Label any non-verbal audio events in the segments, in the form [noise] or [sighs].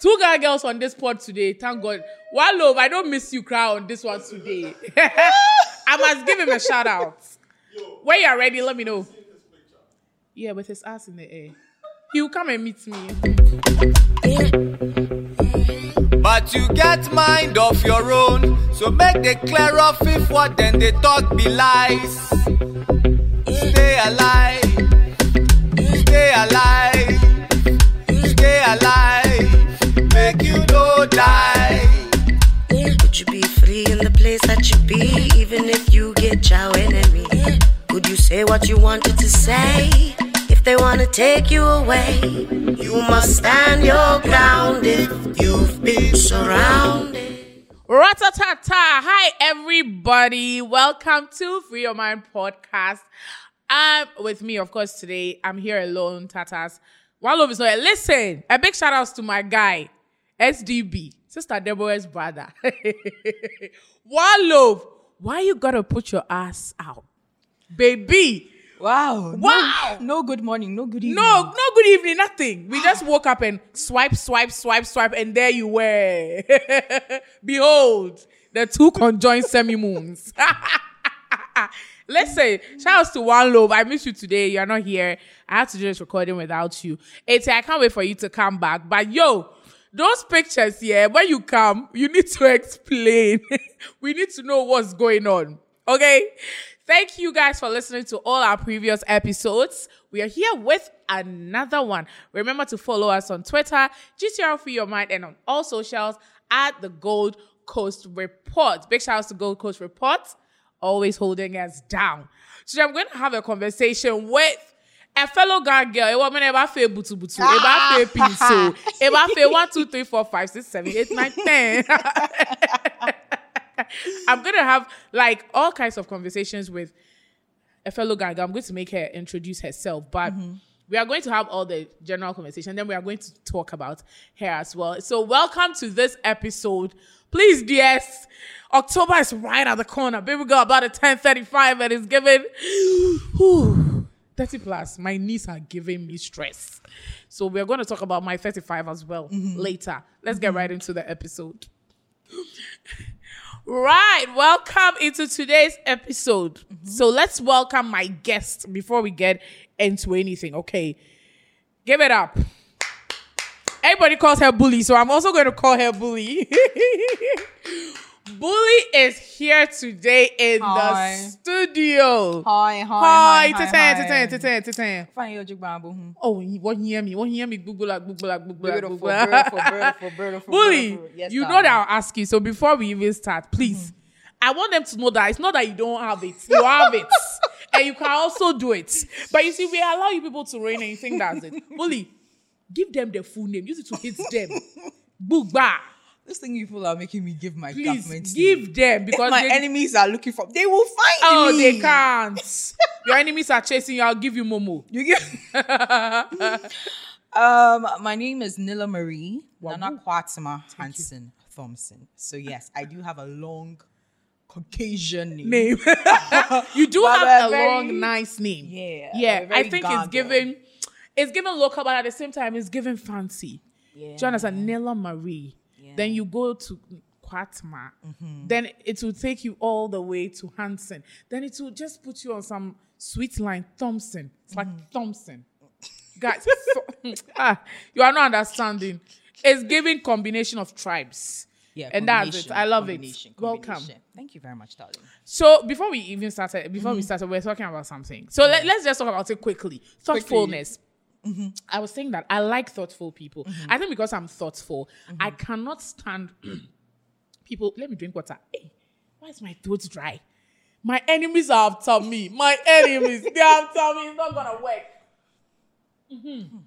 Two Ga girls on this pod today. Thank God. Wanlov, I don't miss you, cry on this one today. [laughs] I must give him a shout out. When you are ready, let me know. Yeah, with his ass in the air. He will come and meet me. But you get mind of your own, so make the clear off if what then they talk be lies. Stay alive, stay alive, stay alive, you no die. Would you be free in the place that you be, even if you get your enemy? Would you say what you wanted to say? If they wanna take you away, you must stand your ground if you've been surrounded. Ratatata. Hi, everybody. Welcome to Free Your Mind podcast. Um, with me, of course, today. I'm here alone, Tatas. Wanlov is not. Listen, a big shout outs to my guy, SDB, Sister Deborah's brother. [laughs] Wanlov. Why you gotta put your ass out? Baby. Wow. Wow. No, no good morning. No good evening. No, no good evening, nothing. We just woke up and swipe, swipe, swipe, swipe, and there you were. [laughs] Behold, the two conjoined semi moons. Let's [laughs] say, shout outs to Wanlov. I miss you today. You're not here. I have to do this recording without you. It's I can't wait for you to come back. But yo, those pictures here, when you come, you need to explain. [laughs] we need to know what's going on. Okay? Thank you guys for listening to all our previous episodes. We are here with another one. Remember to follow us on Twitter, GCR for Your Mind, and on all socials at the Gold Coast Report. Big shout out to Gold Coast Report, always holding us down. Today, I'm going to have a conversation with fellow gang girl. A woman ever feel butu butu, ever feel ah, pinso, ever feel one, two, three, four, five, six, seven, eight, nine, ten. [laughs] I'm gonna have like all kinds of conversations with a fellow gang girl. I'm going to make her introduce herself, but mm-hmm. we are going to have all the general conversation. Then we are going to talk about her as well. So welcome to this episode. Please, DS. October is right at the corner. Baby girl, about a 10:35, and it's whew, 30 plus. My knees are giving me stress. So we're going to talk about my 35 as well mm-hmm. later. Let's get mm-hmm. right into the episode. [gasps] Right, welcome into today's episode. Mm-hmm. So let's welcome my guest before we get into anything. Okay, give it up. Everybody calls her bully, so I'm also going to call her bully. [laughs] bully is here today in Hi. the studio. Hi, hi, Hi, hi, teten, hi, teten, teten, teten. Fine, yo, Jig Bambo. Hmm. Oh, you won't hear me. Won't hear me. Like, Google, like, Google, Beautiful, beautiful, beautiful, Bully. Yes, you know that I'll ask you. So before we even start, please, I want them to know that it's not that you don't have it. You have it. [laughs] and you can also do it. But you see, we allow you people to reign and you think that's it. [laughs] Bully, give them the full name. Use it to hit them. Boogba. This thing you people are making me give my Please government. give name. them If because my they, enemies are looking for, they will find Oh, me. they can't. Your enemies are chasing you. I'll give you Momo. [laughs] You get. [laughs] um, my name is Nila Marie Nana Kwatima Hansen Thompson. So yes, I do have a long Caucasian name. name. [laughs] you do But have a very- long, nice name. Yeah, Yeah. I think Ghana it's giving it's giving local, but at the same time, it's giving fancy. Yeah. Do you understand? Nella Marie. Then you go to Kwatma. Then it will take you all the way to Hansen. Then it will just put you on some sweet line Thompson. It's like Thompson. Guys, so- [laughs] ah, you are not understanding. It's giving combination of tribes. Yeah, and that's it. I love it. combination, Welcome. Thank you very much, darling. So before we even started, before Mm-hmm. we started, we're talking about something. So let, us just talk about it quickly. Thoughtfulness. Mm-hmm. I was saying that I like thoughtful people. I think because I'm thoughtful, Mm-hmm. I cannot stand [clears throat] people. Let me drink water. Hey, why is my throat dry? My enemies are after me. My [laughs] enemies, they are after me. It's not gonna work. Mhm.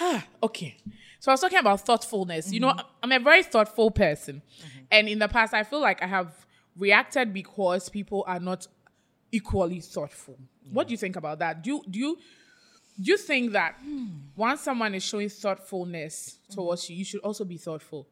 Ah, okay. So I was talking about thoughtfulness. You know, I'm a very thoughtful person. And in the past, I feel like I have reacted because people are not equally thoughtful. What do you think about that? Do you, do you you think that once someone is showing thoughtfulness towards you, you should also be thoughtful?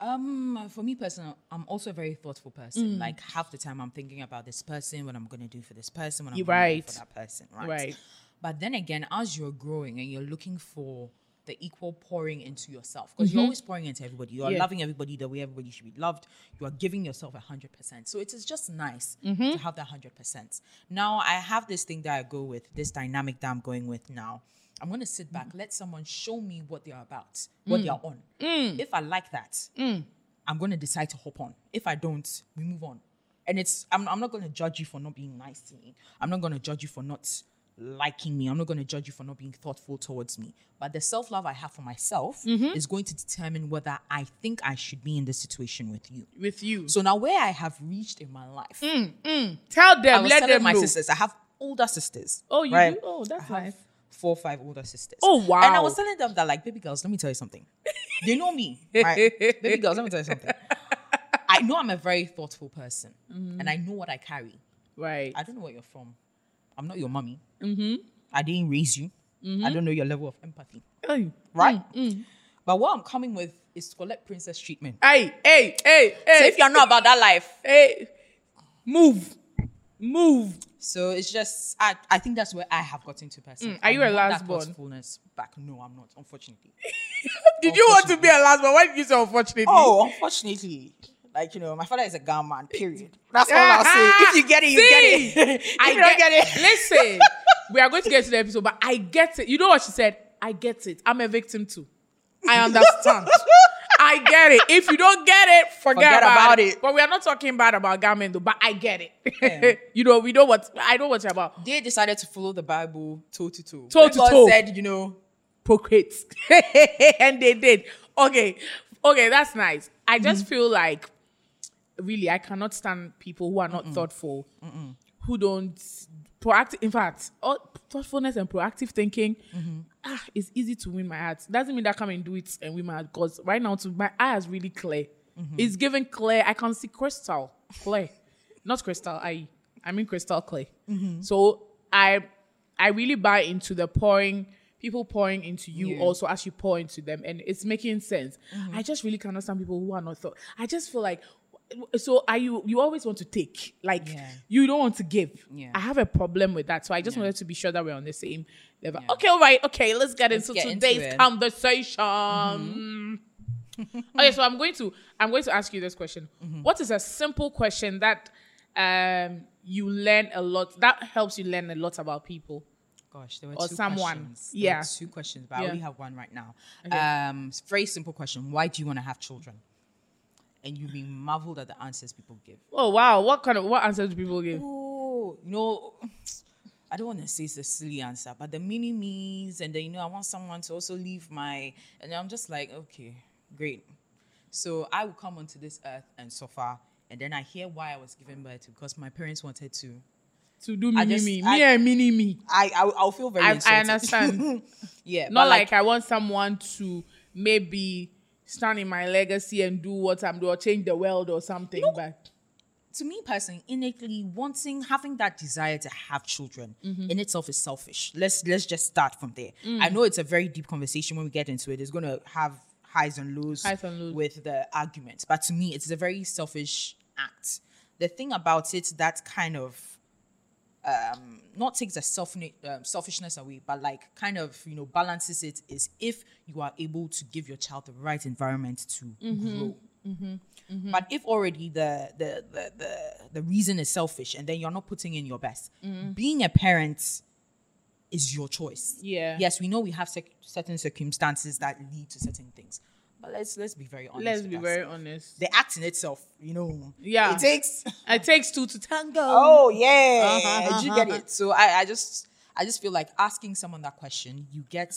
Um, for me personally, I'm also a very thoughtful person. Like half the time, I'm thinking about this person, what I'm gonna do for this person, what I'm You're gonna do for that person, right? Right. But then again, as you're growing and you're looking for the equal pouring into yourself because you're mm-hmm. always pouring into everybody. You are Yeah. loving everybody the way everybody should be loved. You are giving yourself a hundred percent. So it is just nice mm-hmm. to have that hundred percent. Now I have this thing that I go with, this dynamic that I'm going with now. I'm gonna sit back, let someone show me what they are about, what they mm. are on. Mm. If I like that, mm. I'm gonna decide to hop on. If I don't, we move on. And it's I'm, I'm not gonna judge you for not being nice to me. I'm not gonna judge you for not liking me. I'm not gonna judge you for not being thoughtful towards me. But the self love I have for myself mm-hmm. is going to determine whether I think I should be in this situation with you. with you. So now where I have reached in my life, mm, mm. Tell I them, was let them my know. sisters. I have older sisters. Oh, you right? do? Oh, that's nice. Four or five older sisters. Oh, wow. And I was telling them that, like, baby girls, let me tell you something. [laughs] they know me, right? baby girls, let me tell you something. [laughs] I know I'm a very thoughtful person, Mm-hmm. and I know what I carry. Right. I don't know where you're from. I'm not your mommy. Mm-hmm. I didn't raise you. I don't know your level of empathy, Hey, right? Mm, But what I'm coming with is to collect princess treatment. hey, hey, hey, hey. So if you're not about that life, hey, move, move. So it's just I, I think that's where I have gotten to person. Mm, are you I a last that born? thoughtfulness back? No, I'm not, unfortunately. [laughs] Did you want to be a last one? Why did you say unfortunately? Oh, unfortunately. Like, you know, my father is a gunman, period. [laughs] That's all I'll say. Ah, if you get it, you See? get it. [laughs] if I you don't get it. [laughs] Listen, we are going to get to the episode, but I get it. You know what she said? I get it. I'm a victim too. I understand. I get it. If you don't get it, forget, Forget about, about it. it. But we are not talking bad about garment though. But I get it. Yeah. you know, we know what I know what you're about. They decided to follow the Bible toe to toe. Toe to toe. said, you know, procreate. and they did. Okay. Okay, that's nice. I just mm. feel like really I cannot stand people who are not thoughtful, who don't proactive in fact, all, thoughtfulness and proactive thinking mm-hmm. ah, it's easy to win my heart. Doesn't mean that I come and do it and win my heart because right now to my eye is really clear. Mm-hmm. It's given clear. I can see crystal clear. Not crystal, I I mean crystal clear. Mm-hmm. So I I really buy into the pouring people pouring into you Yeah. also as you pour into them and it's making sense. I just really cannot stand people who are not thought. I just feel like so are you you always want to take like Yeah. you don't want to give. Yeah. I have a problem with that. So I just Yeah. wanted to be sure that we're on the same level. Okay, all right, okay, let's get Let's into get into today's it. conversation. [laughs] okay, so I'm going to I'm going to ask you this question. Mm-hmm. What is a simple question that um you learn a lot that helps you learn a lot about people? gosh, there were Or two someone. questions. There Yeah. two questions, but I Yeah. only have one right now. Okay. Um, very simple question. Why do you want to have children? And you'll be marveled at the answers people give. Oh wow, what kind of what answers do people give? Oh, you know, [sighs] I don't want to say it's a silly answer, but the mini me's, and then you know, I want someone to also leave my, and I'm just like, okay, great. So I will come onto this earth and suffer, and then I hear why I was given birth to because my parents wanted to. To do I mini just- me. I- me and mini me. I I'll, I'll feel very. I, I understand. [laughs] yeah, Not but like, I want someone to maybe stand in my legacy and do what I'm doing or change the world or something. but to me personally, innately wanting having that desire to have children Mm-hmm. in itself is selfish. Let's let's just start from there. Mm. I know it's a very deep conversation when we get into it. It's gonna have highs and lows, Highs and lows. with the arguments. But to me, it's a very selfish act. The thing about it that kind of um, not takes the self um, selfishness away, but like kind of you know balances it is if you are able to give your child the right environment to Mm-hmm. grow. But if already the, the the the the reason is selfish, and then you're not putting in your best, being a parent is your choice. Yeah. Yes, we know we have cir- certain circumstances that lead to certain things, but let's let's be very honest. let's be very honest. The act in itself, you know, Yeah. it takes. [laughs] It takes two to tango. Oh yeah, Uh-huh, [laughs] Did you get it? So I, I just I just feel like asking someone that question, you get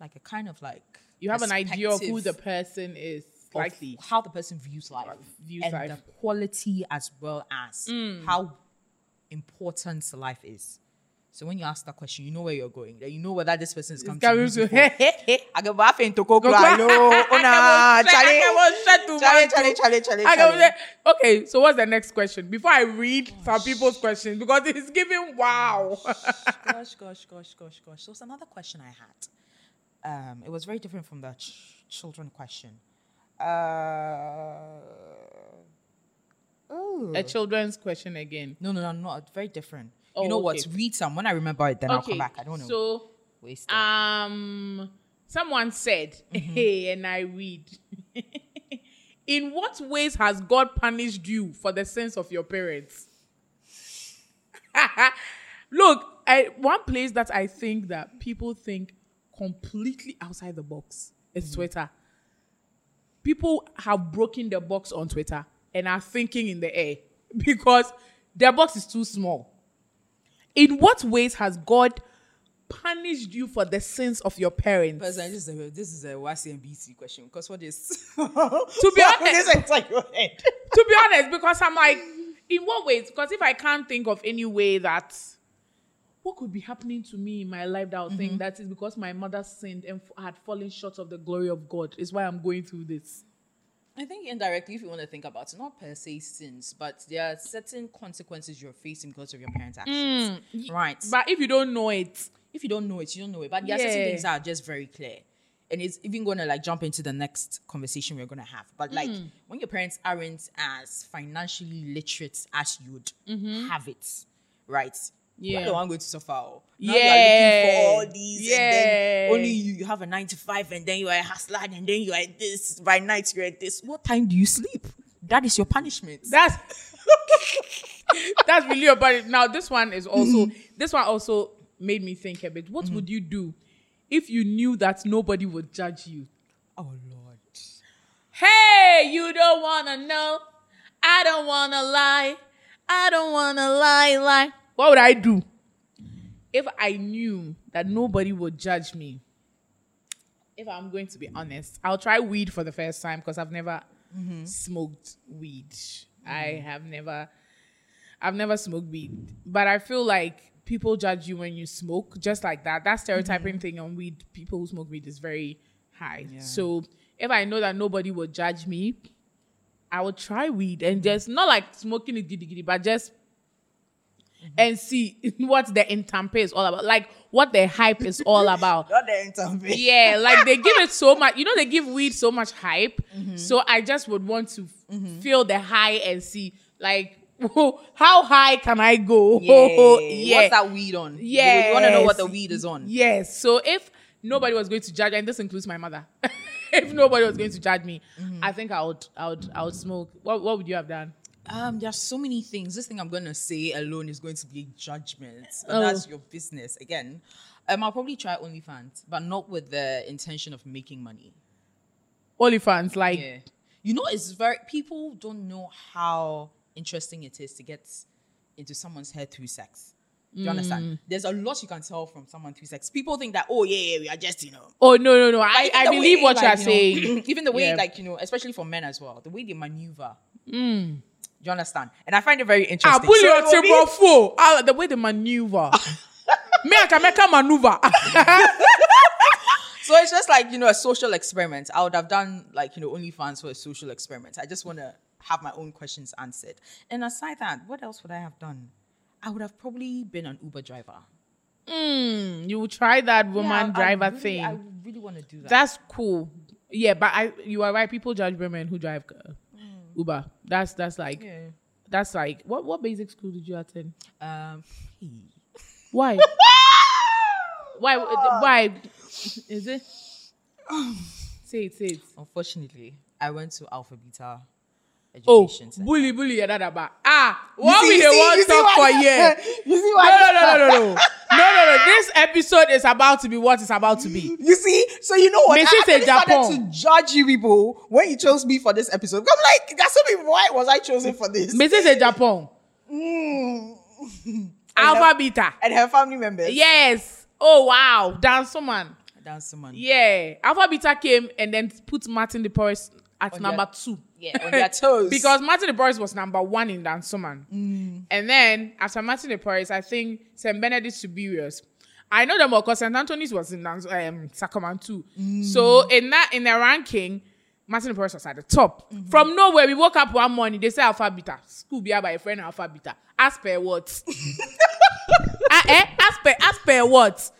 like a kind of like you have an idea of who the person is likely. how the person views life, Views and life. Mm. the quality as well as how important life is. So when you ask that question, you know where you're going. You know whether this person is coming to Coming use you to- for- I go back into there. Okay, so what's the next question? Before I read some people's questions, because it's giving wow. gosh, gosh, gosh, gosh, gosh. So it's another question I had. Um, it was very different from the ch- children question. Uh, oh. A children's question again. No, no, no, not very different. Oh, you know what? Read some. When I remember it, then I'll come back. I don't know. So Waste um Someone said, [laughs] hey, and I read. [laughs] In what ways has God punished you for the sins of your parents? [laughs] Look, I, one place that I think that people think completely outside the box is Twitter. People have broken the box on Twitter and are thinking in the air because their box is too small. In what ways has God punished you for the sins of your parents? Personally, uh, this is a this is a YCNBC question because what is To be [laughs] honest- this inside your head. [laughs] to be honest, because I'm like, in what ways? Because if I can't think of any way that what could be happening to me in my life that I'll think mm-hmm. that is because my mother sinned and f- had fallen short of the glory of God is why I'm going through this. I think indirectly, if you want to think about it, not per se sins, but there are certain consequences you're facing because of your parents' actions. right. But if you don't know it, if you don't know it, you don't know it. But there are certain things that are just very clear. And it's even going to like jump into the next conversation we're going to have. But like Mm. when your parents aren't as financially literate as you'd have it, right? Mm-hmm. Yeah. the one going to suffer. oh. Now Yeah. you are looking for all these, and Yeah. then only you, you have a nine to five, and then you are a hustler, and then you are this. By night, you're at this. What time do you sleep? That is your punishment. that's [laughs] that's really about it. Now this one is also [clears throat] this one also made me think a bit. What would you do if you knew that nobody would judge you? oh Lord. Hey, you don't wanna know. I don't wanna lie. I don't wanna lie, lie. What would I do if I knew that nobody would judge me? If I'm going to be honest, I'll try weed for the first time because I've never mm-hmm. smoked weed. Mm-hmm. I have never, I've never smoked weed. But I feel like people judge you when you smoke, just like that. That stereotyping mm-hmm. thing on weed, people who smoke weed is very high. So if I know that nobody will judge me, I will try weed and just not like smoking it giddy giddy, but just Mm-hmm. and see [laughs] what the intampe is all about, like what the hype is all [laughs] about. Not the interview. Yeah, like they give it so [laughs] much. You know, they give weed so much hype. Mm-hmm. So I just would want to f- mm-hmm. feel the high and see, like, how high can I go? Yeah. What's that weed on? Yeah, You want to know what the weed is on? Yes. So if nobody was going to judge, and this includes my mother, if nobody was going to judge me, I think I would, I would, I would smoke. What, what would you have done? Um, are so many things. This thing I'm gonna say alone is going to be a judgment. But Oh. that's your business. Again, um, I'll probably try OnlyFans, but not with the intention of making money. OnlyFans, like, Yeah. You know, it's very people don't know how interesting it is to get into someone's head through sex. Do you Mm. understand? There's a lot you can tell from someone through sex. People think that, oh yeah, yeah, we are just, you know. oh no, no, no. I, I believe way, what like, you're you know, saying. [clears throat] even the way, Yeah. like you know, especially for men as well, the way they maneuver. Do you understand? And I find it very interesting. Ah, pull So your be- table full. Ah, the way they maneuver. [laughs] Me, I can make a maneuver. [laughs] So it's just like, you know, a social experiment. I would have done like, you know, OnlyFans for a social experiment. I just want to have my own questions answered. And aside that, what else would I have done? I would have probably been an Uber driver. Mm, you will try that woman Yeah, I- I driver really- thing. I really want to do that. That's cool. Yeah, but I you are right. People judge women who drive Uber. That's that's like yeah. that's like what what basic school did you attend? Um, Why? [laughs] why? Why? Is it? say it. Say it. unfortunately, I went to Alpha Beta Oh, Education Center. bully, bully, that about ah. What we the see- one you see talk for here? [laughs] You see why? no, no, no, no, no, [laughs] no, no, no. This episode is about to be what it's about to be. You see, so you know what? Mrs. I actually Japan. started to judge you people when you chose me for this episode. I'm like, that's so me. Why was I chosen for this? Mrs. A Japan, Mm. Alpha Beta. And her family members. Yes. Oh wow, Dansoman. That's someone. Yeah, Alpha Beta came and then put Martin de Porres at On number two. Yeah, on their [laughs] toes. because Martin de Porres was number one in Dansoman. Mm. And then after Martin de Porres, I think St. Benedict Superiors. I know them all because St. Anthony's was in um, Sacramento too. Mm. So in that in the ranking, Martin de Porres was at the top. Mm-hmm. From nowhere, we woke up one morning, they say Alpha Beta. School be by a friend Alpha Beta. As per what? [laughs] Ah, eh? As per, as per what?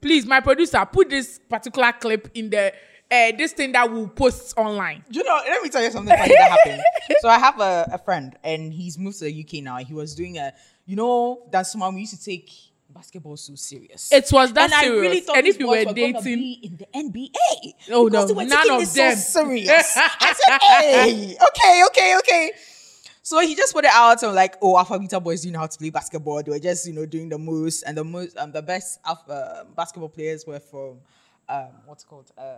Please, my producer, put this particular clip in the uh, this thing that we'll post online. you know, let me tell you something funny that happened. [laughs] So I have a, a friend and he's moved to the UK now. He was doing a, you know, that's someone we used to take basketball so serious. It was that and I really serious. thought And if you boys were dating- in the NBA. Oh, no, they were none of them. so serious. [laughs] I said, "Hey, okay, okay, okay." So he just put it out and like, "Oh, Alpha Beta boys do know how to play basketball. They were just, you know, doing the most and the most, um, the best Alpha basketball players were from, um, what's it called, uh,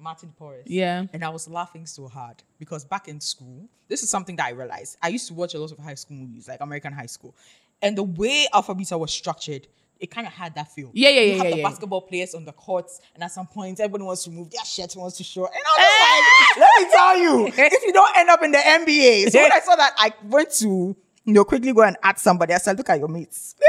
Martin Porres. Yeah. And I was laughing so hard because back in school, this is something that I realized. I used to watch a lot of high school movies, like American High School, and the way Alpha Beta was structured, it kind of had that feel. Yeah, yeah, You yeah, have yeah, the yeah. basketball players on the courts, and at some point, everybody wants to move their shirt, wants to show. And I was eh! like, let me tell you, [laughs] if you don't end up in the NBA. So when I saw that, I went to you know quickly go and ask somebody. I said, look at your mates. [laughs]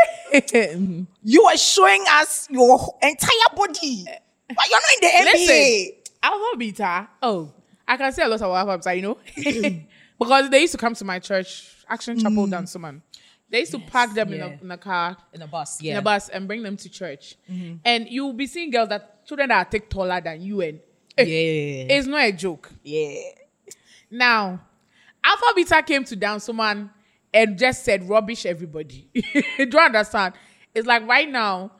You are showing us your entire body, eh. but you're not in the NBA. Listen, Alpha Beta. Oh, I can say a lot about Alpha Beta, you know, [laughs] because they used to come to my church, Action Chapel, mm. Dansoman. They used to park them in, a, in a car, In a bus, yeah. in a bus, and bring them to church. And you'll be seeing girls that children that are take taller than you, and eh, Yeah. it's not a joke. Yeah. Now, Alpha Beta came to down Dansoman and just said rubbish everybody. [laughs] Do you understand? It's like right now,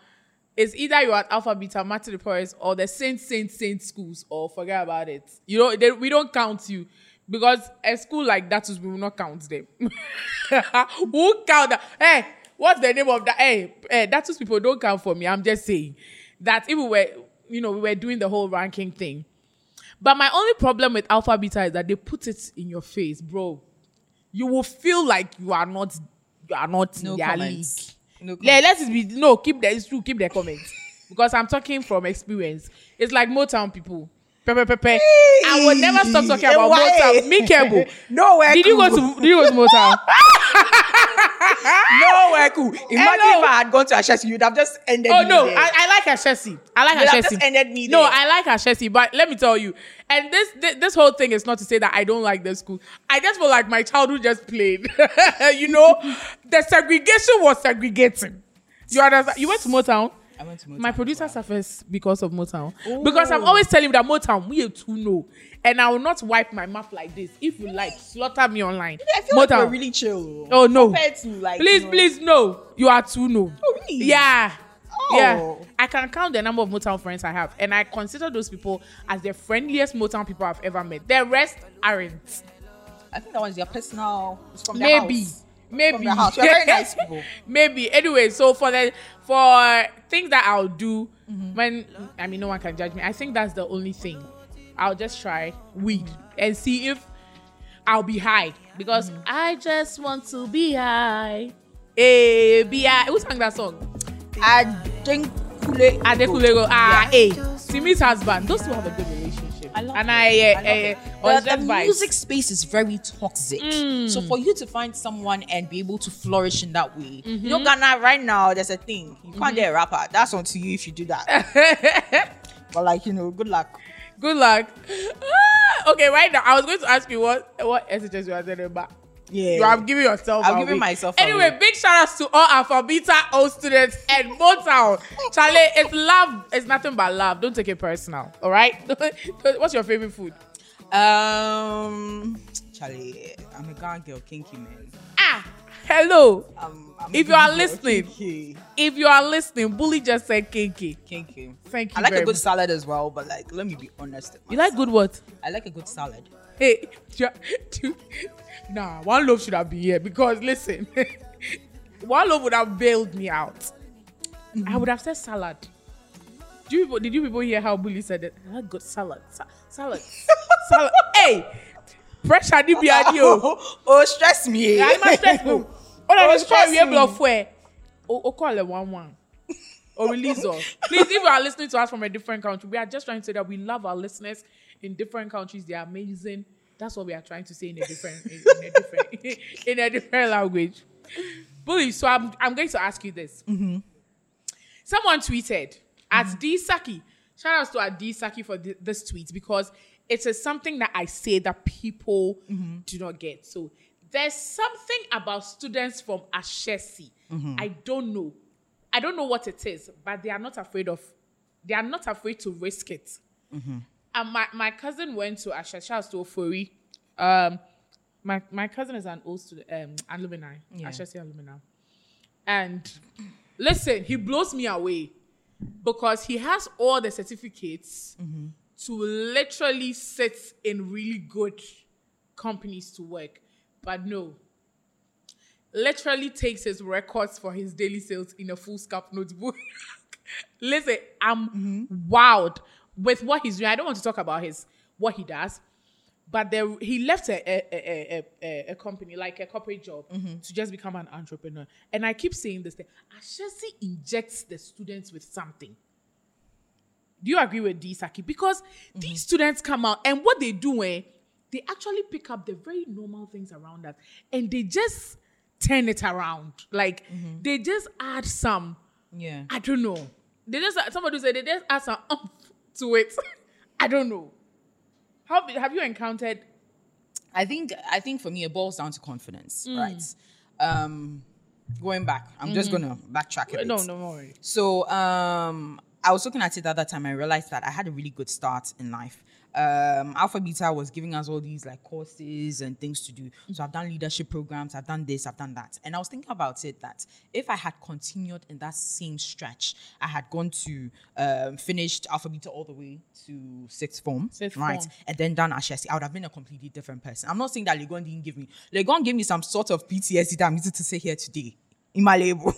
it's either you're at Alpha Beta, Martin Porres, or the Saint Saint Saint schools, or forget about it. You know, they, we don't count you. Because a school like that, we will not count them. [laughs] Who count that? Hey, what's the name of that? Hey, hey, that's just people don't count for me. I'm just saying that if we were, you know, we were doing the whole ranking thing. But my only problem with Alpha Beta is that they put it in your face, bro. You will feel like you are not, you are not No in their comments. league. No Yeah, let's be no keep the it's true, keep the comments [laughs] because I'm talking from experience. It's like Motown people. Pepe, pepe. I will never stop talking about? Motown. Me cable. Nowhere Did you go to Did you go to Motown? [laughs] Nowhere cool. Imagine Hello. if I had gone to Ashesi, you'd have just ended. Oh, me. Oh no. I, I like Ashesi. I like You'd have Ashesi. just ended me No, there. I like Ashesi, but let me tell you, and this, this this whole thing is not to say that I don't like the school. I just feel like my childhood just played. [laughs] you know, the segregation was segregating. You understand? You went to Motown. I went to Motown. My producer suffers because of Motown. Oh. Because I'm always telling him that Motown, we are too know. And I will not wipe my mouth like this. If you like, slaughter me online. I feel like we're really chill. Oh no. Compared to like. please, you know- please, no. You are too no. Oh, really? Yeah. Oh. Yeah. I can count the number of Motown friends I have. And I consider those people as the friendliest Motown people I've ever met. The rest aren't. I think that was their personal. It's from Maybe. house. Maybe. From their house. Very nice people. [laughs] Maybe. Anyway, so for the for things that I'll do Mm-hmm. when I mean no one can judge me. I think that's the only thing. I'll just try weed and see if I'll be high. Because Mm-hmm. I just want to be high. Hey, be high. Who sang that song? I think. Kule- Adekunle Gold. Ah, Yeah. hey. Simi's husband. Those two have a good relationship. I love and it. I, uh, I uh, the, the music space is very toxic. Mm. So for you to find someone and be able to flourish in that way, Mm-hmm. you know, Ghana right now, there's a thing you can't get a rapper. That's on to you if you do that. [laughs] but like you know, good luck. Good luck. Ah, okay, right now I was going to ask you what what SHS you are telling about. Yeah. You are giving yourself. I'm away. giving myself Anyway, away. big shout outs to all Alpha Beta O students and Motown. Charlie, it's love. It's nothing but love. Don't take it personal. All right. [laughs] What's your favorite food? Um, Charlie, I'm a Ghana girl, kinky man. Ah, hello. Um, I'm If you are listening. kinky, If you are listening, Bully just said kinky. kinky. Thank you. I like very a good much. salad as well, but like, let me be honest. You like good what? I like a good salad. Hey, [laughs] yeah, dude, nah, Wanlov should have been here because listen, [laughs] Wanlov would have bailed me out. I would have said salad. Do you people, did you people hear how Bully said it? I good salad, Sa- salad, [laughs] salad. Hey, pressure di bi adi o. oh, stress me. Yeah, I'm. Oh, no, Oh, this call stress we able me. Oh, oh, call it one one. Or release us. Please, if you are listening to us from a different country, we are just trying to say that we love our listeners in different countries. They are amazing. That's what we are trying to say in a different, in, in a different, [laughs] in a different language. Bully, so I'm, I'm going to ask you this. Mm-hmm. Someone tweeted at D Saki. Shout out to D Saki for thi- this tweet because it is something that I say that people mm-hmm. do not get. So there's something about students from Ashesi. Mm-hmm. I don't know. I don't know what it is, but they are not afraid of. They are not afraid to risk it. And my, my cousin went to Ashesi. Shout out to Ofori. Um, my my cousin is an old student, um, alumni, Yeah. Ashesi alumni, and Listen, he blows me away because he has all the certificates to literally sit in really good companies to work. But no, literally takes his records for his daily sales in a full scalp notebook. [laughs] Listen, I'm wowed with what he's doing. I don't want to talk about his what he does, but there he left a a, a, a, a, company like a corporate job mm-hmm. to just become an entrepreneur. And I keep saying this thing: Ashesi injects the students with something. Do you agree with this, Saki? Because mm-hmm. these students come out and what they do, eh, they actually pick up the very normal things around us and they just turn it around. Like mm-hmm. they just add some, Yeah. I don't know. They just somebody said they just add some umph to it. [laughs] I don't know. How have you encountered? I think I think for me it boils down to confidence, right? Um going back, I'm just gonna backtrack a bit. No, no, don't worry. So um I was looking at it the other time. I realized that I had a really good start in life. Um, Alpha Beta was giving us all these like courses and things to do. So I've done leadership programs, I've done this, I've done that. And I was thinking about it that if I had continued in that same stretch, I had gone to um, finished Alpha Beta all the way to sixth form, Sixth right? form. And then done Ashesi, I would have been a completely different person. I'm not saying that Legon didn't give me, Legon gave me some sort of PTSD that I'm using to say here today in my label,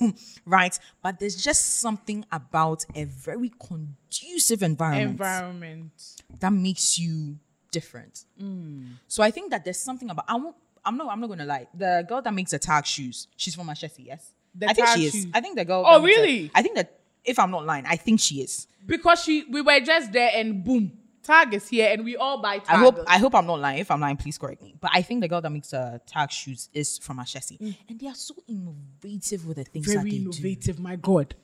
right? But there's just something about a very conducive environment, Environment. that makes you different. Hmm. So I think that there's something about I won't. I'm not. I'm not gonna lie. The girl that makes the tag shoes, she's from Ashesi, yes. The I think she is. shoes. I think the girl. Oh, really? I think that if I'm not lying, I think she is. Because she we were just there and boom, tag is here and we all buy tag. I hope. I hope I'm not lying. If I'm lying, please correct me. But I think the girl that makes the tag shoes is from Ashesi, and they are so innovative with the things that Mm. very they do. innovative, my God.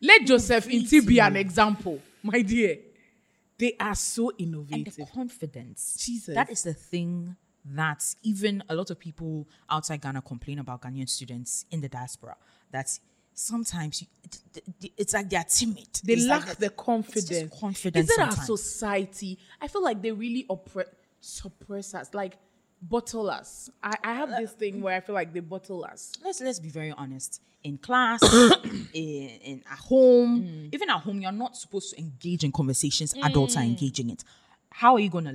Let Joseph Inti be an example, my dear. They are so innovative. and the innovative. confidence. Jesus. That is the thing that even a lot of people outside Ghana complain about Ghanaian students in the diaspora. That sometimes you, it- it- it's like they're timid. They It's lack like the confidence. confidence. Is it our society? I feel like they really oppre- suppress us, like bottle us. I, I have this thing where I feel like they bottle us. let's let's be very honest. In class, [coughs] in, in at home, Mm. even at home, you're not supposed to engage in conversations. Adults are engaging it. How are you going to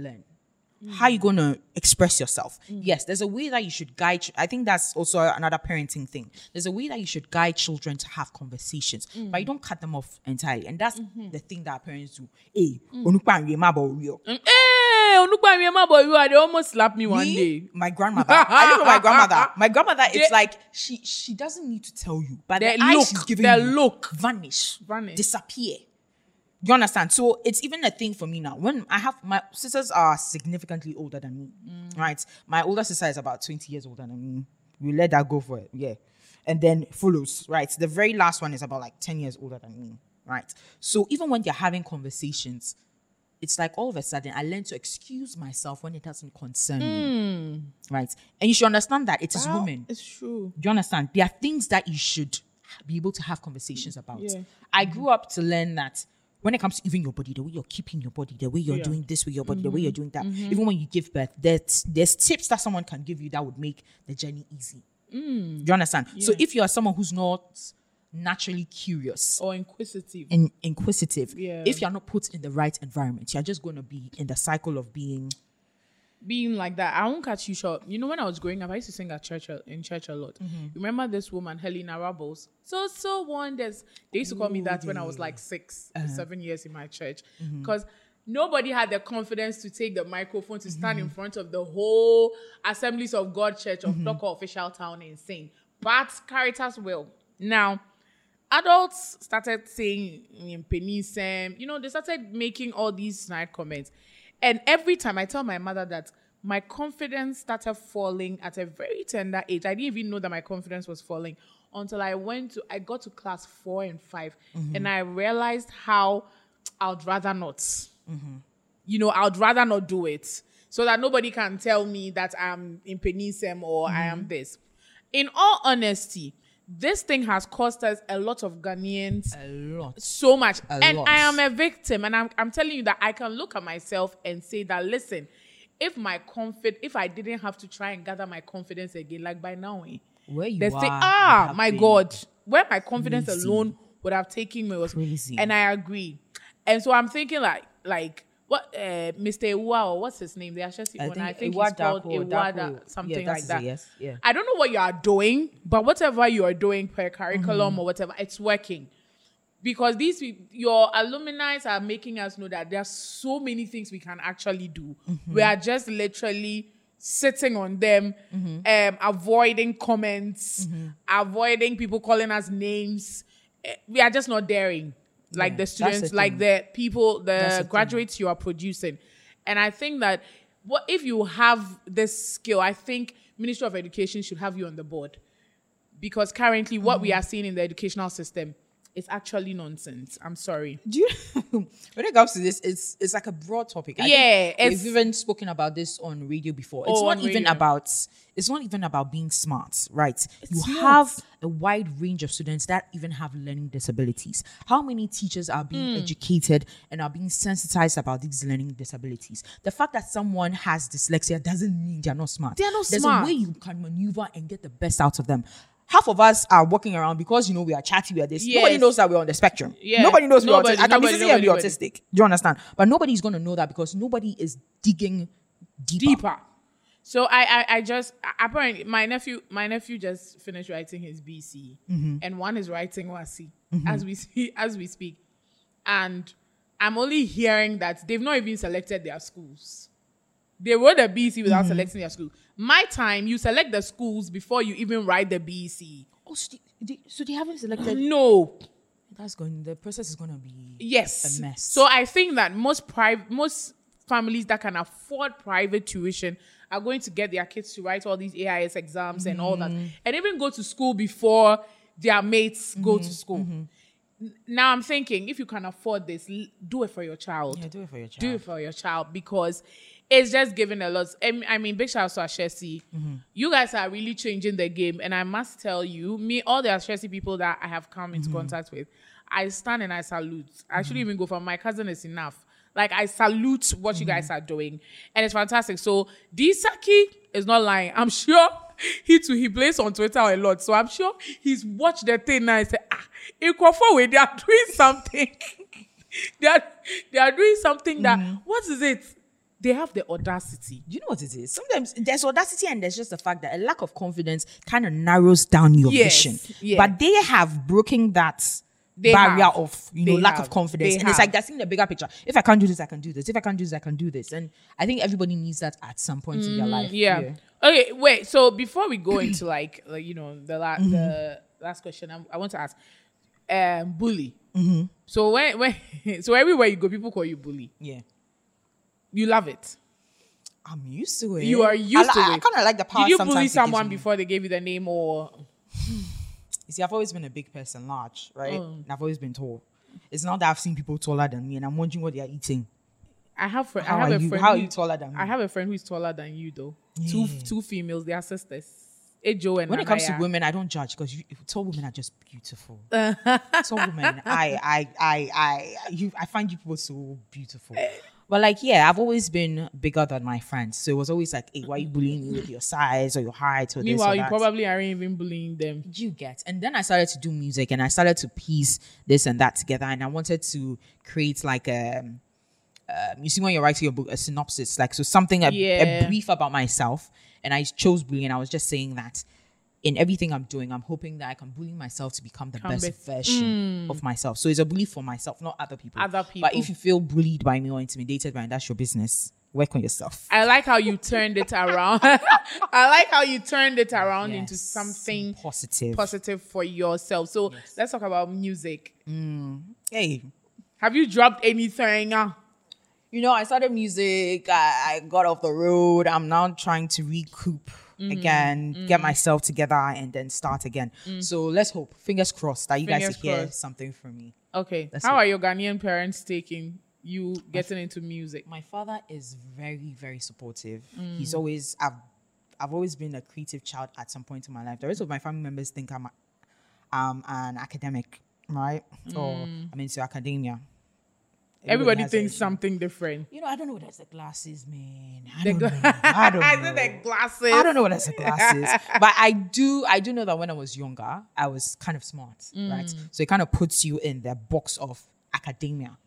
learn? How are Mm. you going to express yourself? Yes, there's a way that you should guide. I think that's also another parenting thing. There's a way that you should guide children to have conversations, Mm. but you don't cut them off entirely. And that's Mm-hmm. the thing that parents do. Hey, onukpa nwe ma ba. Mm, Hey, Onukpa Miema boy, you they almost slapped me one Me, day. My grandmother. I live with my grandmother. [laughs] My grandmother, it's They- like she she doesn't need to tell you, but the, The look, she's giving the you look. vanish, Vanish. disappear. You understand? So it's even a thing for me now. When I have my sisters are significantly older than me, Mm. right? My older sister is about 20 years older than me. We let that go for it, yeah. And then follows, right? The very last one is about like 10 years older than me, right? So even when they're having conversations, it's like all of a sudden I learn to excuse myself when it doesn't concern me. Right. And you should understand that it is Well, women. It's true. Do you understand? There are things that you should be able to have conversations about. Yeah. I grew up to learn that when it comes to even your body, the way you're keeping your body, the way you're Yeah. doing this with your body, the way you're mm-hmm. doing that, mm-hmm. even when you give birth, there's, there's tips that someone can give you that would make the journey easy. Mm. Do you understand? So if you're someone who's not naturally curious Or inquisitive. and inquisitive, Yeah. if you're not put in the right environment, you're just going to be in the cycle of being being like that. I won't catch you short. You know, when I was growing up, I used to sing at church in church a lot. Mm-hmm. Remember this woman, Helena Rabbles? So so wonders. They used to call me that when I was like 6 or uh-huh. seven years in my church, mm-hmm. because nobody had the confidence to take the microphone to stand in mm-hmm. front of the whole Assemblies of God Church of Docker Official Town and sing. But Caritas will now. Adults started saying in you know, they started making all these snide comments. And every time I tell my mother that my confidence started falling at a very tender age. I didn't even know that my confidence was falling until I went to I got to class four and 5 mm-hmm. and I realized how I'd rather not. Mm-hmm. You know, I'd rather not do it so that nobody can tell me that I'm in penisem or I am mm-hmm. this. In all honesty, this thing has cost us a lot of Ghanaians a lot. so much. A and lot. I am a victim. And I'm, I'm telling you that I can look at myself and say that, listen, if my confid, if I didn't have to try and gather my confidence again, like by now, eh, Where you they are, say, ah, my God, where my confidence crazy. alone would have taken me was Crazy. And I agree. And so I'm thinking like, like what, uh, Mr. Awuah or what's his name? The Ashesi I owner. think I think Awuah he's called Awuah Dako. Yeah, something that's like that. yes, yeah. I don't know what you are doing, but whatever you are doing per curriculum Mm-hmm. or whatever, it's working. Because these your alumni are making us know that there are so many things we can actually do. Mm-hmm. We are just literally sitting on them, Mm-hmm. um, avoiding comments, avoiding people calling us names. Eh, We are just not daring, like Yeah, the that's the students, like thing. the people, the the thing. graduates you are producing. And I think that what if you have this skill, I think Ministry of Education should have you on the board because currently what Mm-hmm. we are seeing in the educational system is actually nonsense. I'm sorry. Do you [laughs] when it comes to this, it's it's like a broad topic. I Yeah, it's- we've even spoken about this on radio before. It's Oh, not even radio. about it's not even about being smart, right? you not. have a wide range of students that even have learning disabilities. How many teachers are being Hmm. educated and are being sensitized about these learning disabilities? The fact that someone has dyslexia doesn't mean they're not smart. They're not There's smart. a way you can maneuver and get the best out of them. Half of us are walking around because you know we are chatty, we are this. Nobody knows that we're on the spectrum. Yeah. Nobody knows we're Nobody, autistic. I can be nobody, here and be autistic. Do you understand? But nobody's going to know that because nobody is digging deeper. Deeper. So I, I, I just apparently my nephew, my nephew just finished writing his BECE, Mm-hmm. and one is writing WASSCE as we see, as we speak, and I'm only hearing that they've not even selected their schools. They wrote the BECE without Mm-hmm. selecting their school. My time, you select the schools before you even write the BECE. Oh, so they, they- so they haven't selected. No, That's going. The process is going to be Yes. a mess. So I think that most private, most families that can afford private tuition are going to get their kids to write all these AIS exams and all that, Mm-hmm. and even go to school before their mates go Mm-hmm. to school. N- Now I'm thinking, if you can afford this, do it for your child. yeah, do it for your child. Do it for your child because it's just giving a lot. I mean- I mean, big shout out to Ashesi. Mm-hmm. You guys are really changing the game, and I must tell you, me, all the Ashesi people that I have come Mm-hmm. into contact with, I stand and I salute. I shouldn't even go for my cousin is enough. Like I salute what you Mm-hmm. guys are doing, and it's fantastic. So Disaki is not lying. I'm sure he too he plays on Twitter a lot, so I'm sure he's watched the thing now and i said, ah, Ikofo, they are [laughs] doing something. [laughs] they are they are doing something that Mm-hmm. what is it? They have the audacity. Do you know what it is? Sometimes there's audacity and there's just the fact that a lack of confidence kind of narrows down your Yes, vision. yeah. But they have broken that They barrier have. of you know lack have. of confidence. They and it's like they're seeing the bigger picture. If I can't do this, I can do this. If I can't do this, I can do this. And I think everybody needs that at some point in their life. Mm, Yeah. Okay, wait. So before we go [clears throat] into like, like you know the la- Mm-hmm. the last question, I, I want to ask, um, bully. Mm-hmm. So when when [laughs] so everywhere you go, people call you bully. Yeah. You love it. I'm used to it. You are used I, to I it. kind of like the power. Did you bully someone before they gave you the name or? You see, I've always been a big person, large, right? Oh. And I've always been tall. It's not that I've seen people taller than me, and I'm wondering what they are eating. I have fr- How I have are a you- friend. how are you taller than me? I have a friend who's taller than you though. Two Yeah. two females, they are sisters. Ejo and When it comes to women, I don't judge because tall women are just beautiful. [laughs] tall women, I, I, I, I, you, I find you people so beautiful. Eh, But like, yeah, I've always been bigger than my friends, so it was always like, hey, why are you bullying me with your size or your height or this Meanwhile, you probably aren't even bullying them. you get and then i started to do music and i started to piece this and that together and i wanted to create like a um, you see when you're writing your book a synopsis like so something a, Yeah. a brief about myself and i chose bullying i was just saying that in everything i'm doing i'm hoping that i can bully myself to become the Become best best- version of myself so it's a bully for myself not other people Other people. but if you feel bullied by me or intimidated by me that's your business work on yourself I like how you turned it around. [laughs] I like how you turned it around into something positive positive for yourself. So let's talk about music. hey Have you dropped anything? Uh, you know, I started music. I, I got off the road. I'm now trying to recoup Mm-hmm. again, get myself together, and then start again. So let's hope, fingers crossed, that you guys Mm. Fingers will hear crossed. something from me. Okay. That's How it. are your Ghanaian parents taking you getting into music? My father is very, very supportive. Mm. He's always, I've, I've always been a creative child at some point in my life. The rest of my family members think I'm, a, um, an academic, right? Or Mm. I'm into academia. Everybody thinks something different. You know, I don't know what that's the glasses, man. I The don't gla- know. I don't [laughs] know. the glasses. I don't know what that's the glasses, [laughs] but I do. I do know that when I was younger, I was kind of smart, right? Mm. So it kind of puts you in the box of academia,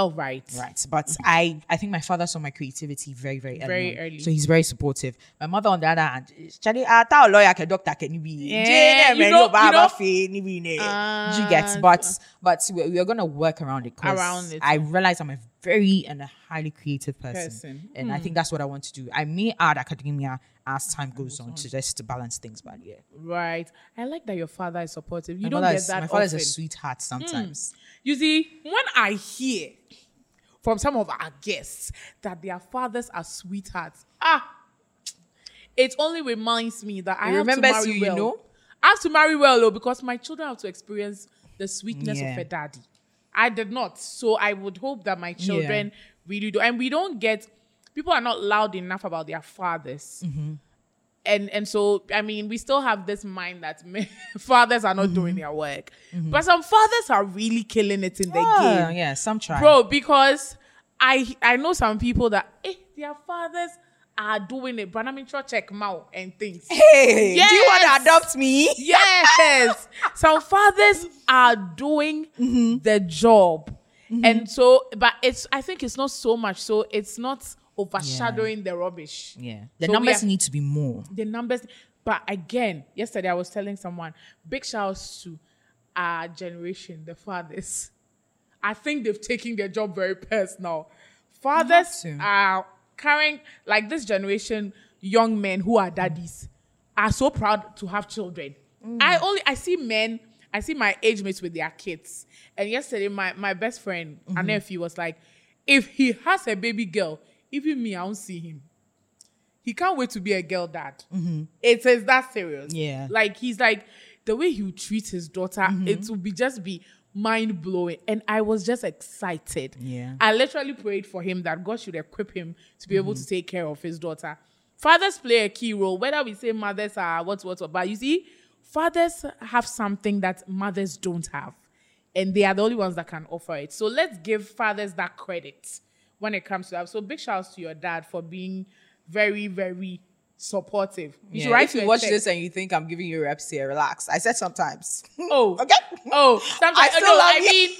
Oh right. right? But I, I think my father saw my creativity very, very early. Very on. early. So he's very supportive. My mother, on the other hand, Charlie, I thought lawyer, can doctor, can you be? Yeah, you know- you know- you get? Uh, But but we we are gonna work around it. Around it. I realize I'm a very and a highly creative person, Person. and I think that's what I want to do. I may add academia as time goes on to just to balance things. But yeah, Right. I like that your father is supportive. You my don't get is, that my father is a sweetheart sometimes. You see, when I hear from some of our guests that their fathers are sweethearts, ah, it only reminds me that I It have to marry you, you know? I have to marry well, though, because my children have to experience the sweetness Yeah. of a daddy. I did not, so I would hope that my children really do. And we don't get people are not loud enough about their fathers. Mm-hmm. And and so I mean, we still have this mind that men- [laughs] fathers are not Mm-hmm. doing their work, but some fathers are really killing it in the game yeah, some try. bro because i i know some people that eh, their fathers are doing it but i'm check mouth and things [laughs] Hey, do you want to adopt me? yes [laughs] some fathers are doing Mm-hmm. the job and so but it's i think it's not so much so it's not overshadowing the rubbish Yeah, the So numbers are- need to be more. the numbers. But again, yesterday I was telling someone, big shouts to our generation, the fathers. I think they've taken their job very personal. Fathers are carrying like this generation, young men who are daddies are so proud to have children. I only I see men, I see my age mates with their kids. And yesterday, my, my best friend, Mm-hmm. a nephew, was like, if he has a baby girl, even me, I don't see him he can't wait to be a girl dad. It is that serious. Mm-hmm. Yeah. Like he's like the way he would treat his daughter, Mm-hmm. it would be just be mind blowing. And I was just excited. Yeah. I literally prayed for him that God should equip him to be able Mm-hmm. to take care of his daughter. Fathers play a key role, whether we say mothers are what what what. But you see, fathers have something that mothers don't have. And they are the only ones that can offer it. So let's give fathers that credit when it comes to that. So big shouts to your dad for being very, very supportive. You should Yeah, write if you watch text. this and you think I'm giving you reps here, relax. I said sometimes. [laughs] Oh, Okay. Oh, sometimes I oh, still no, love I mean,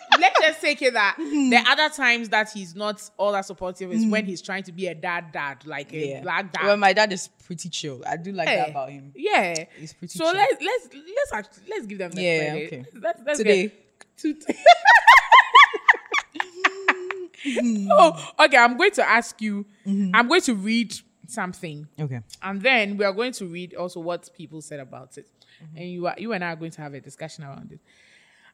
[laughs] let's just take it that mm-hmm. the other times that he's not all that supportive is when mm-hmm. he's trying to be a dad, dad, like a Yeah. black dad. Well, my dad is pretty chill. I do like Yeah. that about him. Yeah, He's pretty chill. So chill. let's let's let's let's give them the Yeah, credit. okay. Let's, let's Today. get- [laughs] to- oh, okay. I'm going to ask you. Mm-hmm. I'm going to read something. Okay. And then we are going to read also what people said about it. Mm-hmm. And you are you and I are going to have a discussion around it.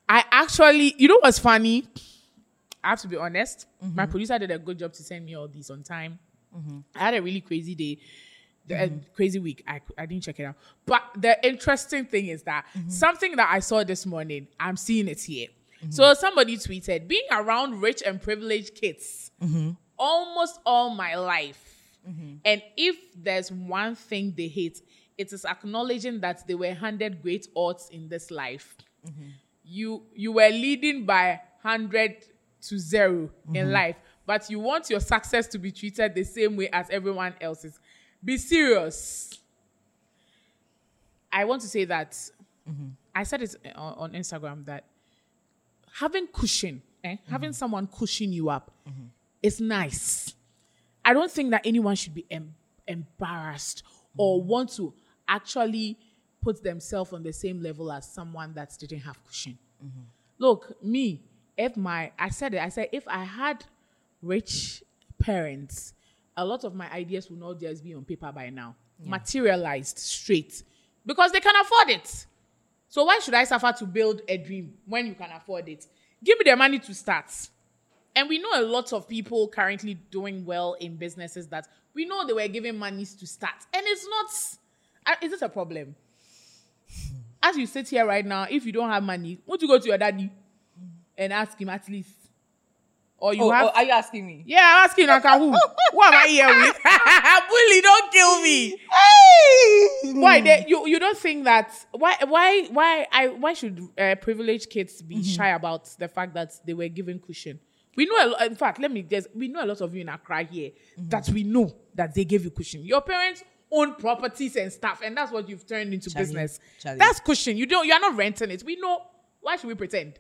I actually, you know what's funny? I have to be honest. Mm-hmm. My producer did a good job to send me all these on time. Mm-hmm. I had a really crazy day, the, a crazy week. I, I didn't check it out. But the interesting thing is that Mm-hmm. something that I saw this morning, I'm seeing it here. Mm-hmm. So somebody tweeted, being around rich and privileged kids Mm-hmm. almost all my life. And if there's one thing they hate, it is acknowledging that they were handed great odds in this life. You you were leading by hundred to 0 in life, but you want your success to be treated the same way as everyone else's. Be serious. I want to say that I said it on, on Instagram that having cushion, eh, having mm-hmm. someone cushion you up, mm-hmm. is nice. I don't think that anyone should be em- embarrassed or mm-hmm. want to actually put themselves on the same level as someone that didn't have cushion. Look, me, if my, I said it, I said, if I had rich parents, a lot of my ideas would not just be on paper by now, materialized straight. Because they can afford it. So why should I suffer to build a dream when you can afford it? Give me the money to start. And we know a lot of people currently doing well in businesses that we know they were given monies to start. And it's not, uh, is it a problem? As you sit here right now, if you don't have money, won't you go to your daddy and ask him at least? Or you Oh, have. oh, are you asking me? yeah, I'm asking who? who am I here with? [laughs] Bully, don't kill me. [laughs] Why they, you you don't think that why why why I why should uh, privileged kids be Mm-hmm. shy about the fact that they were given cushion? We know a lot. In fact, let me just. We know a lot of you in Accra here that we know that they gave you cushion. Your parents own properties and stuff, and that's what you've turned into Charlie, business. Charlie. That's cushion. You don't. You are not renting it. We know. Why should we pretend?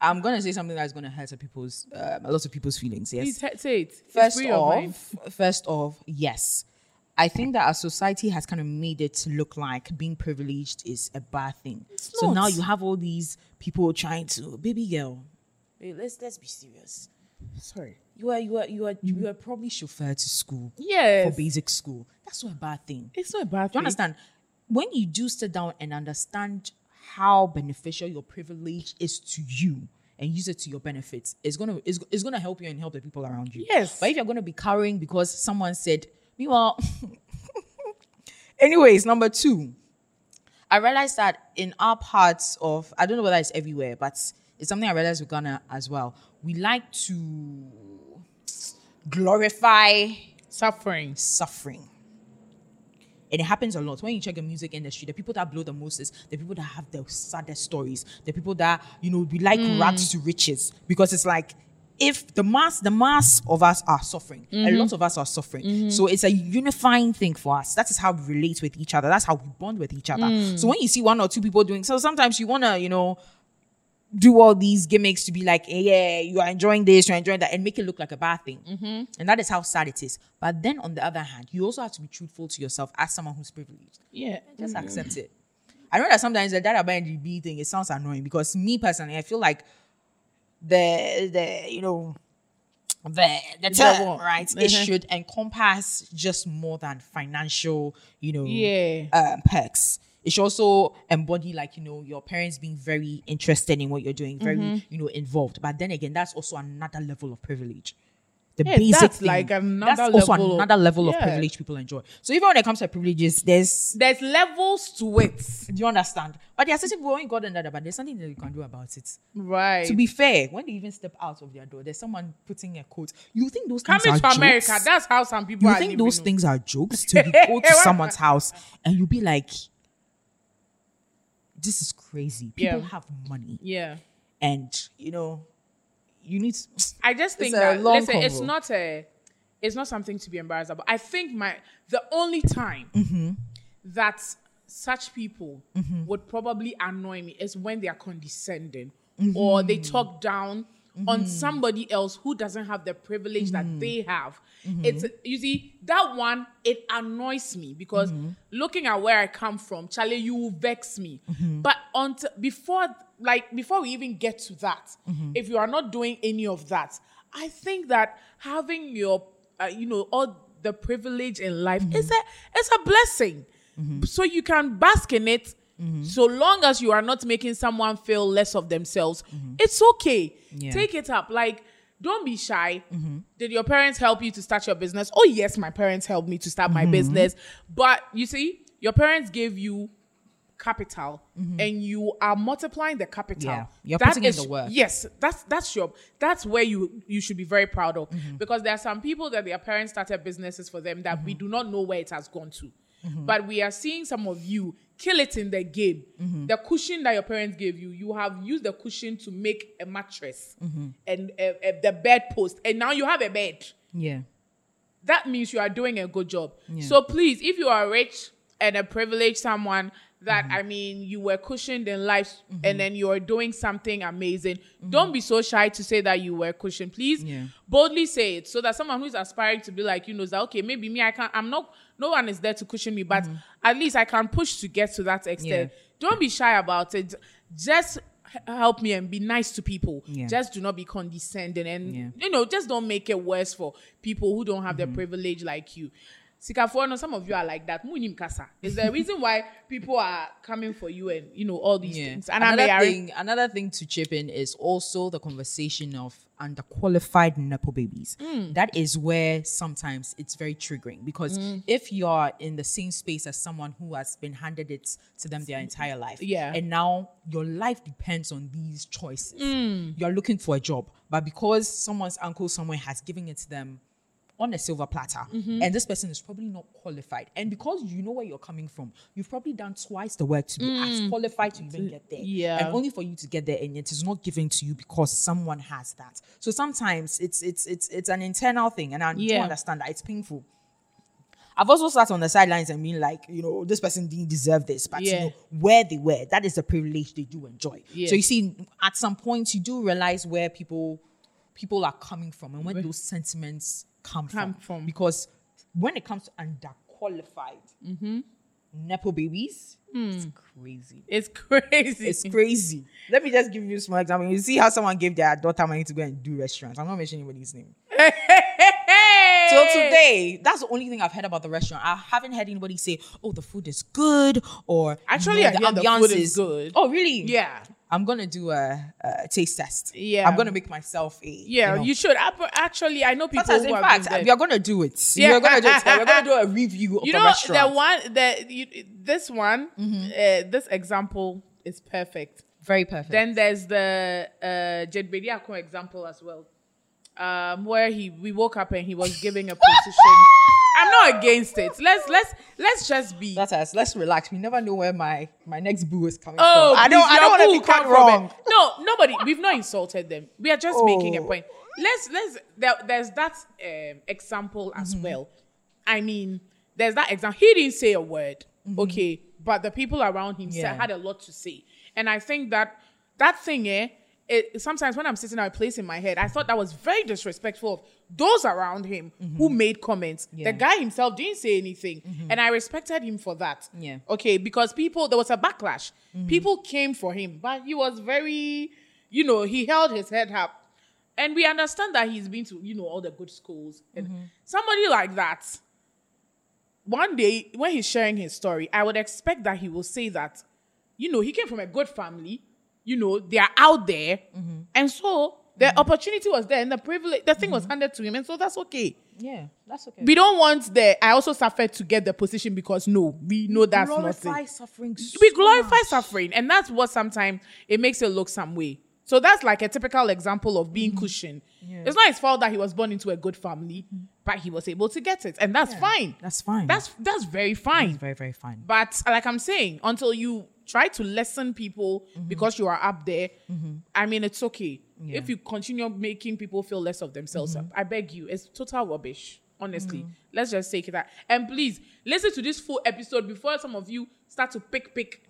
I'm gonna say something that's gonna hurt a people's um, a lot of people's feelings. Yes. Please say it. First of off, first off, yes. I think that our society has kind of made it look like being privileged is a bad thing. so not. now you have all these people trying to, baby girl, eh, let's let's be serious. Sorry. You are you are you are you are probably chauffeur to school Yes. for basic school. That's not a bad thing. It's not a bad. Do you understand? When you do sit down and understand how beneficial your privilege is to you and use it to your benefits, it's gonna it's, it's gonna help you and help the people around you. Yes. But if you're gonna be carrying because someone said, meanwhile, anyways, number two, I realized that in our parts of I don't know whether it's everywhere, but it's something I realized with Ghana as well. We like to glorify Suffering. suffering. And it happens a lot. When you check the music industry, the people that blow the most is the people that have the saddest stories. The people that, you know, we like hmm. rags to riches. Because it's like if the mass, the mass of us are suffering, a mm-hmm. lot of us are suffering. Mm-hmm. So it's a unifying thing for us. That is how we relate with each other. That's how we bond with each other. Mm. So when you see one or two people doing so sometimes you wanna, you know, do all these gimmicks to be like, eh, yeah, you are enjoying this, you're enjoying that, and make it look like a bad thing. Mm-hmm. And that is how sad it is. But then on the other hand, you also have to be truthful to yourself as someone who's privileged. Yeah. Just mm. accept it. I know that sometimes the data by NGB thing, it sounds annoying because me personally, I feel like the the you know the the term, right? It Uh-huh. should encompass just more than financial, you know, Yeah. um, perks. It should also embody like you know your parents being very interested in what you're doing, very Mm-hmm. you know involved. But then again, that's also another level of privilege. The Yeah, basic that's thing, like another that's also level of- another level of yeah. privilege people enjoy. So even when it comes to privileges, there's There's levels to it. do you understand? But there are certain people when you got under that, but there's something that you can do about it. Right. To be fair, when they even step out of their door, there's someone putting a coat. You think those things Coming are to America, jokes? that's how some people you are think those things are jokes to [laughs] go to someone's house and you be like, this is crazy. People Yeah. have money, Yeah. and you know, you need. To, I just think that listen, it's not a it's not something to be embarrassed about. I think my the only time Mm-hmm. that such people would probably annoy me is when they are condescending or they Mm-hmm. talk down on somebody else who doesn't have the privilege Mm-hmm. that they have. It's you see that one it annoys me because Mm-hmm. looking at where I come from, Charlie, you vex me. Mm-hmm. But until before like before we even get to that, Mm-hmm. if you are not doing any of that, I think that having your uh, you know all the privilege in life is Mm-hmm. a it's a blessing. So you can bask in it. Mm-hmm. So long as you are not making someone feel less of themselves, it's okay. Mm-hmm. Yeah. Mm-hmm. Take it up. Like, don't be shy. Did your parents help you to start your business? Oh, yes, my parents helped me to start my Mm-hmm. business. But you see, your parents gave you capital and you are multiplying the capital. Mm-hmm. Yeah. You're That putting in the work. Yes, that's that's your that's where you you should be very proud of Mm-hmm. because there are some people that their parents started businesses for them that Mm-hmm. we do not know where it has gone to. But we are seeing some of you kill it in the game. Mm-hmm. The cushion that your parents gave you, you have used the cushion to make a mattress Mm-hmm. and uh, uh, the bed post, and now you have a bed yeah, that means you are doing a good job. So please, if you are rich and a privileged someone that Mm-hmm. I mean you were cushioned in life and then you're doing something amazing, don't be so shy to say that you were cushioned. Please Yeah. boldly say it so that someone who's aspiring to be like you knows that okay, maybe me I can't, I'm not no one is there to cushion me, but at least I can push to get to that extent. Don't be shy about it. Just help me and be nice to people. Yeah. Just do not be condescending and Yeah. you know, just don't make it worse for people who don't have Mm-hmm. the privilege like you. Sikafor, no, some of you are like that. Munim kasa is the reason why people are coming for you and you know all these things. And another thing, another thing to chip in is also the conversation of underqualified nepo babies. Mm. That is where sometimes it's very triggering because Mm. if you're in the same space as someone who has been handed it to them their entire life, Yeah. and now your life depends on these choices. Mm. You're looking for a job, but because someone's uncle somewhere has given it to them on a silver platter, Mm-hmm. and this person is probably not qualified. And because you know where you're coming from, you've probably done twice the work to be as qualified to even get there. Mm. Yeah. And only for you to get there, and it is not given to you because someone has that. So sometimes it's it's it's it's an internal thing, and I do Yeah. understand that it's painful. I've also sat on the sidelines and been like, you know, this person didn't deserve this, but Yeah. you know, where they were, that is a privilege they do enjoy. Yeah. So you see, at some point, you do realize where people people are coming from and where those sentiments come, Come from. from. Because when it comes to underqualified Mm-hmm. nepo babies, Hmm. it's crazy. It's crazy. It's crazy. Let me just give you a small example. You see how someone gave their daughter money to go and do restaurants. I'm not mentioning anybody's name. [laughs] So today, that's the only thing I've heard about the restaurant. I haven't heard anybody say, "Oh, the food is good," or Actually, "No, I hear the ambiance food is good." Oh, really? Yeah. I'm gonna do a, a taste test. Yeah. I'm gonna make myself a. Yeah, you, you, should. Ap- Actually, I know people Sometimes, who in have fact, we are gonna do it. Yeah. We're gonna do it. We're gonna do a [laughs] review of you the know restaurant. the one that you, this one Mm-hmm. uh, this example is perfect Very perfect. then there's the uh example as well um where he we woke up and he was giving a position i'm not against it let's let's let's just be that's us. Let's relax. We never know where my my next boo is coming Oh, from. I don't. I don't want to be come caught from wrong. it. No, nobody. We've not insulted them. We are just making a Oh. point. Let's let's. There, there's that um, example as Mm-hmm. well. I mean, there's that example. He didn't say a word, okay, but the people around him said, Mm-hmm. Had a lot to say, and I think that that thing, eh. It, sometimes when I'm sitting at a place in my head, I thought that was very disrespectful of those around him who made comments. Mm-hmm. Yeah. Mm-hmm. The guy himself didn't say anything, and I respected him for that. Yeah. Okay, because people there was a backlash. Mm-hmm. People came for him, but he was very, you know, he held his head up. And we understand that he's been to, you know, all the good schools. And Mm-hmm. somebody like that, one day when he's sharing his story, I would expect that he will say that, you know, he came from a good family, you know, they are out there. Mm-hmm. And so the mm-hmm. opportunity was there and the privilege, the thing was mm-hmm. handed to him. And so that's okay. Yeah, that's okay. We don't want the, I also suffered to get the position because no, we know that's not. We glorify suffering. we glorify much. suffering and that's what sometimes it makes it look some way so that's like a typical example of being mm-hmm. cushioned it's not his fault that he was born into a good family but he was able to get it and that's fine That's fine. that's that's very fine That's very very fine. but like i'm saying until you try to lessen people mm-hmm. because you are up there mm-hmm. i mean it's okay Yeah. if you continue making people feel less of themselves mm-hmm. i beg you it's total rubbish honestly let's just take that. and please listen to this full episode before some of you start to pick pick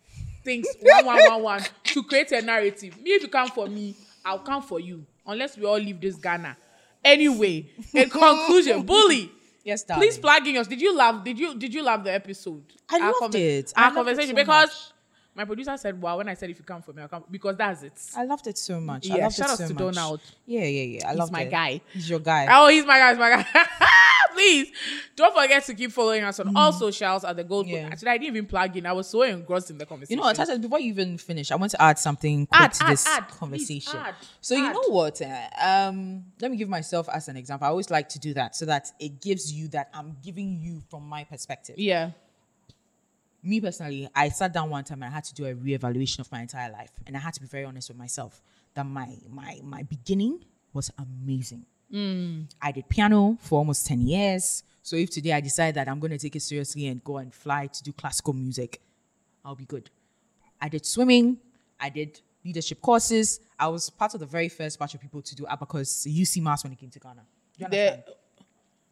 things [laughs] one one one one to create a narrative me if you come for me i'll come for you unless we all leave this ghana anyway [laughs] in conclusion bully Yes, darling. Please plug in yours. Did you love? Did you did you love the episode? I loved it. I Our it conversation so because much. My producer said, "Wow." When I said, "If you come for me, I'll come," because that's it. I loved it so much. I Yeah, loved shout it out so to much. Donald. Yeah, yeah, yeah. I He's love my guy. He's your guy. Oh, he's my guy. He's my guy. [laughs] Please don't forget to keep following us on all socials at the Gold. Mm. Yeah. Actually, I didn't even plug in. I was so engrossed in the conversation. You know what, Tata, before you even finish, I want to add something quick Add, to add, this add. Conversation. so you know what? eh, um, let me give myself as an example. I always like to do that so that it gives you that I'm giving you from my perspective. Yeah. Me personally, I sat down one time and I had to do a reevaluation of my entire life, and I had to be very honest with myself that my my my beginning was amazing. Mm. I did piano for almost 10 years. So if today I decide that I'm going to take it seriously and go and fly to do classical music, I'll be good. I did swimming. I did leadership courses. I was part of the very first batch of people to do abacus UCMAS when it came to Ghana. You The?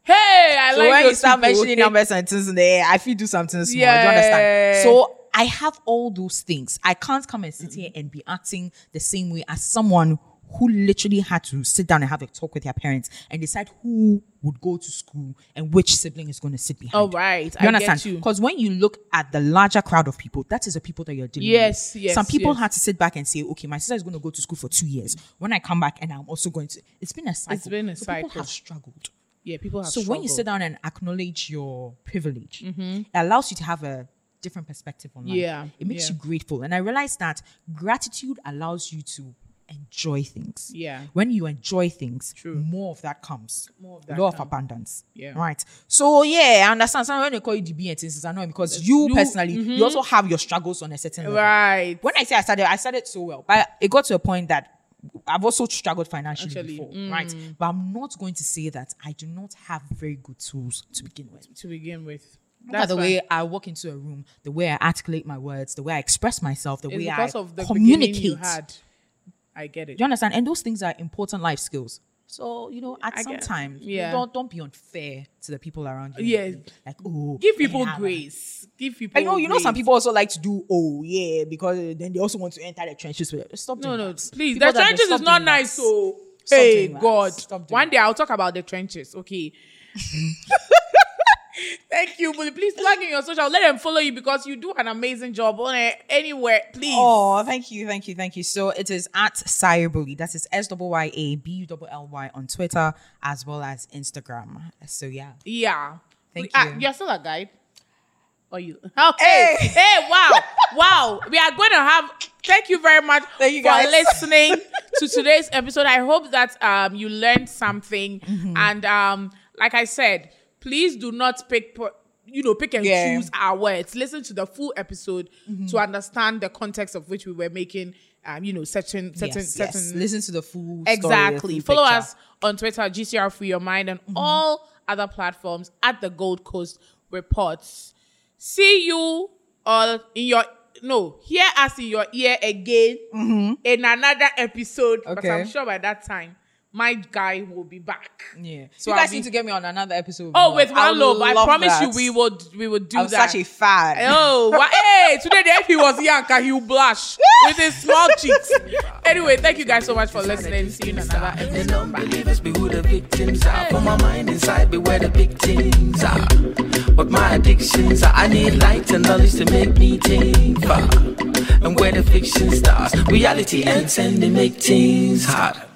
Hey, I so like when you start people. mentioning numbers and things in there, I feel do something small. Do you understand? So I have all those things. I can't come and sit here and be acting the same way as someone who literally had to sit down and have a talk with their parents and decide who would go to school and which sibling is going to sit behind. All right, You I understand? Because when you look at the larger crowd of people, that is the people that you're dealing Yes, with. yes, yes. Some people yes. had to sit back and say, okay, my sister is going to go to school for two years. When I come back and I'm also going to, it's been a cycle. It's been a So People have struggled. Yeah, people have So when you sit down and acknowledge your privilege, mm-hmm. it allows you to have a different perspective on life. Yeah, It makes yeah. you grateful. And I realized that gratitude allows you to enjoy things. Yeah. When you enjoy things, True. more of that comes. More of that Law of abundance. Yeah. Right. So yeah, I understand. Sometimes when they call you DB and things, it's annoying because you, You- personally, you mm-hmm. also have your struggles on a certain level. right. When I say I started, I started so well, but it got to a point that I've also struggled financially Actually, before, mm. right? But I'm not going to say that I do not have very good tools to begin with. to begin with. At the way I walk into a room, the way I articulate my words, the way I express myself, the it's way I of the communicate. communicate you had. I get it. Do you understand? And those things are important life skills. So you know, at I some get- time, yeah. don't don't be unfair to the people around you. Yes. like oh, Give people yeah, grace. Give people. I know you know some people also like to do oh yeah because then they also want to enter the trenches with it. Stop No, no, that. please. People The trenches is not nice. Oh. So, hey. God. One day I'll talk about the trenches. Okay. [laughs] Thank you, but please plug in your social. Let them follow you because you do an amazing job on it anywhere. Please. Oh, thank you, thank you, thank you. So it is at Cyberbully. That is S W Y A B U L L Y on Twitter as well as Instagram. So yeah. Yeah. Thank Ah, you. you're still a guide. Or you? Okay. Hey, wow, [laughs] wow. We are going to have. Thank you very much Thank you, for guys. listening [laughs] to today's episode. I hope that um you learned something, Mm-hmm. and um like I said, please do not pick. You know, pick and Yeah. choose our words. Listen to the full episode Mm-hmm. to understand the context of which we were making. Um, you know, certain, certain, yes, certain. yes. Listen to the full Exactly. full Follow picture. us on Twitter, GCR Free Your Mind, and all other platforms at the Gold Coast Reports. See you all in your no, hear us in your ear again in another episode. But Okay. I'm sure by that time, my guy will be back. Yeah. So you guys I'll be- need to get me on another episode. Oh, with I Wanlov. I promise that. you we would we would do I'm that. such a fan. [laughs] Oh, wha- [laughs] hey, today the if he was Yanka, he would blush [laughs] with his small cheeks. Anyway, thank you guys so much for listening. See you in another And episode. non-believers be who the victims are. For my mind inside be where the big things are. What my addictions are. I need light and knowledge to make me think far. And where the fiction starts, reality ends and they make things hard.